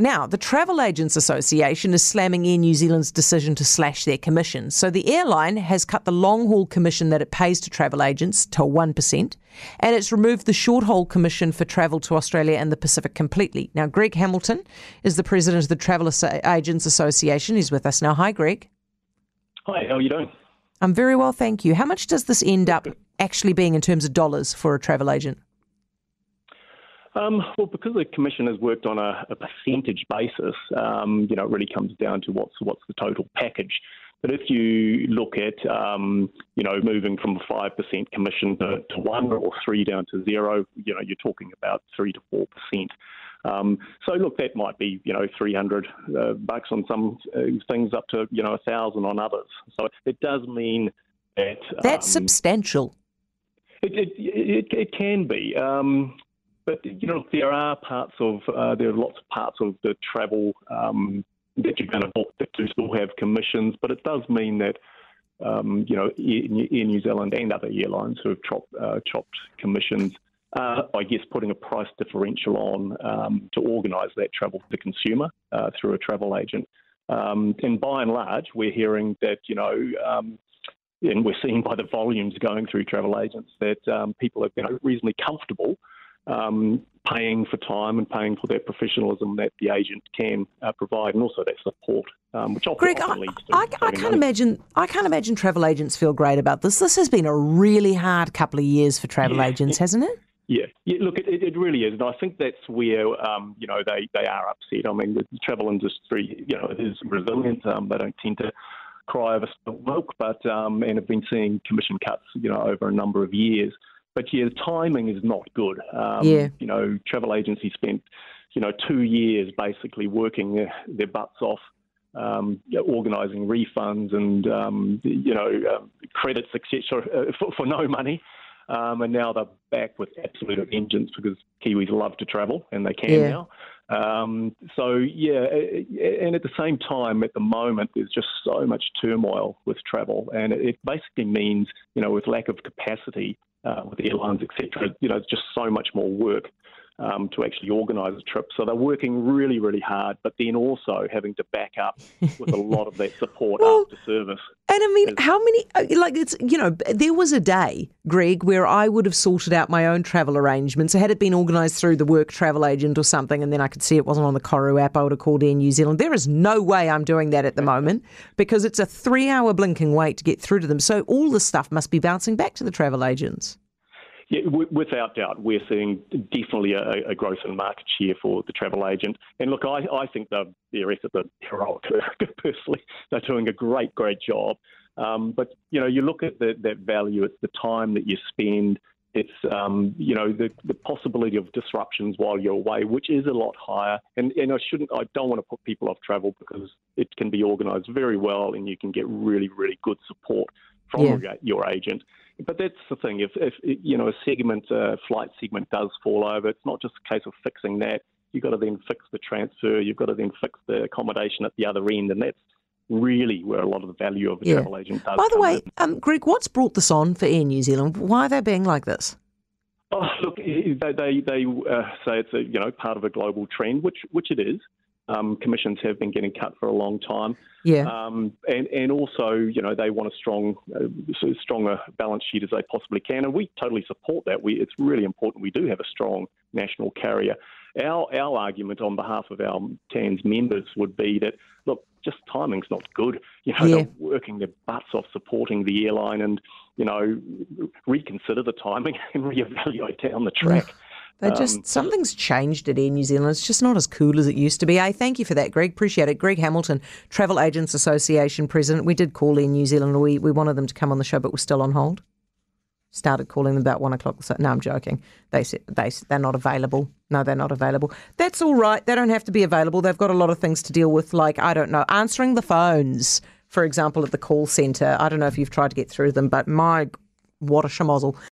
Now, the Travel Agents Association is slamming Air New Zealand's decision to slash their commission. So the airline has cut the long haul commission that it pays to travel agents to 1%, and it's removed the short haul commission for travel to Australia and the Pacific completely. Now, Greg Hamilton is the president of the Travel Agents Association. He's with us now. Hi, Greg. Hi, how are you doing? I'm very well, thank you. How much does this end up actually being in terms of dollars for a travel agent? Um, well, because the commission has worked on a, a percentage basis, um, you know, it really comes down to what's what's the total package. But if you look at, um, you know, moving from a five percent commission to, to, one or three down to zero, you know, you're talking about three to four percent. Um, so look, that might be you know 300 uh, bucks on some uh, things, up to you know a thousand on others. So it does mean that that's um, substantial. It, it, it, it, can be. Um, but you know, there are parts of uh, there are lots of parts of the travel um, that you're going to book that do still have commissions, but it does mean that um, you know Air New Zealand and other airlines who have chopped, uh, chopped commissions. Uh, I guess putting a price differential on um, to organise that travel to the consumer uh, through a travel agent. Um, and by and large, we're hearing that you know um, and we're seeing by the volumes going through travel agents that um, people are you know, reasonably comfortable um, paying for time and paying for that professionalism that the agent can uh, provide, and also that support, um, which Greg, often leads to. I, I can't imagine. I can't imagine travel agents feel great about this. This has been a really hard couple of years for travel yeah, agents, hasn't it? Yeah, yeah. Look, it, it really is, and I think that's where um, you know they, they are upset. I mean, the travel industry, you know, is resilient. Um, they don't tend to cry over spilt milk, but um, and have been seeing commission cuts, you know, over a number of years. But yeah, the timing is not good. Um, yeah. You know, travel agencies spent, you know, two years basically working their, their butts off, um, organising refunds and, um, you know, uh, credits, etc., uh, for, for no money. Um, and now they're back with absolute vengeance because Kiwis love to travel and they can yeah. now. Um, so yeah, and at the same time, at the moment, there's just so much turmoil with travel, and it basically means you know with lack of capacity uh, with the airlines, etc. You know, it's just so much more work um, to actually organise a trip. So they're working really, really hard, but then also having to back up with a lot of that support well, after service. And I mean, how many, uh, like, it's, you know, there was a day, Greg, where I would have sorted out my own travel arrangements. Had it been organised through the work travel agent or something, and then I could see it wasn't on the Koru app, I would have called Air New Zealand. There is no way I'm doing that at the moment because it's a three hour blinking wait to get through to them. So all the stuff must be bouncing back to the travel agents. Yeah, w- without doubt, we're seeing definitely a, a, growth in market share for the travel agent. And look, I, I think the their efforts are heroic. Personally, they're doing a great, great job. Um, but you know, you look at the, that value. It's the time that you spend. It's um, you know the, the possibility of disruptions while you're away, which is a lot higher. And and I shouldn't, I don't want to put people off travel because it can be organised very well, and you can get really, really good support from yeah. your agent. But that's the thing. If, if you know a segment, a flight segment does fall over, it's not just a case of fixing that. You've got to then fix the transfer. You've got to then fix the accommodation at the other end, and that's really where a lot of the value of a yeah. travel agent does. By the way, um, Greg, what's brought this on for Air New Zealand? Why are they being like this? Oh, look, they they, they uh, say it's a you know part of a global trend, which which it is. Um, commissions have been getting cut for a long time. Yeah. Um, and, and also, you know, they want a strong, uh, stronger balance sheet as they possibly can. And we totally support that. We, it's really important we do have a strong national carrier. Our, our argument on behalf of our TAANZ members would be that, look, just timing's not good. You know, yeah. they're working their butts off supporting the airline and, you know, reconsider the timing and reevaluate down the track. They just um, something's changed at Air New Zealand. It's just not as cool as it used to be. Hey, thank you for that, Greg. Appreciate it. Greg Hamilton, Travel Agents Association president. We did call Air New Zealand. We we wanted them to come on the show, but we're still on hold. Started calling them about one o'clock. No, I'm joking. They said they they're not available. No, they're not available. That's all right. They don't have to be available. They've got a lot of things to deal with, like I don't know, answering the phones, for example, at the call centre. I don't know if you've tried to get through them, but my what a schmozzle.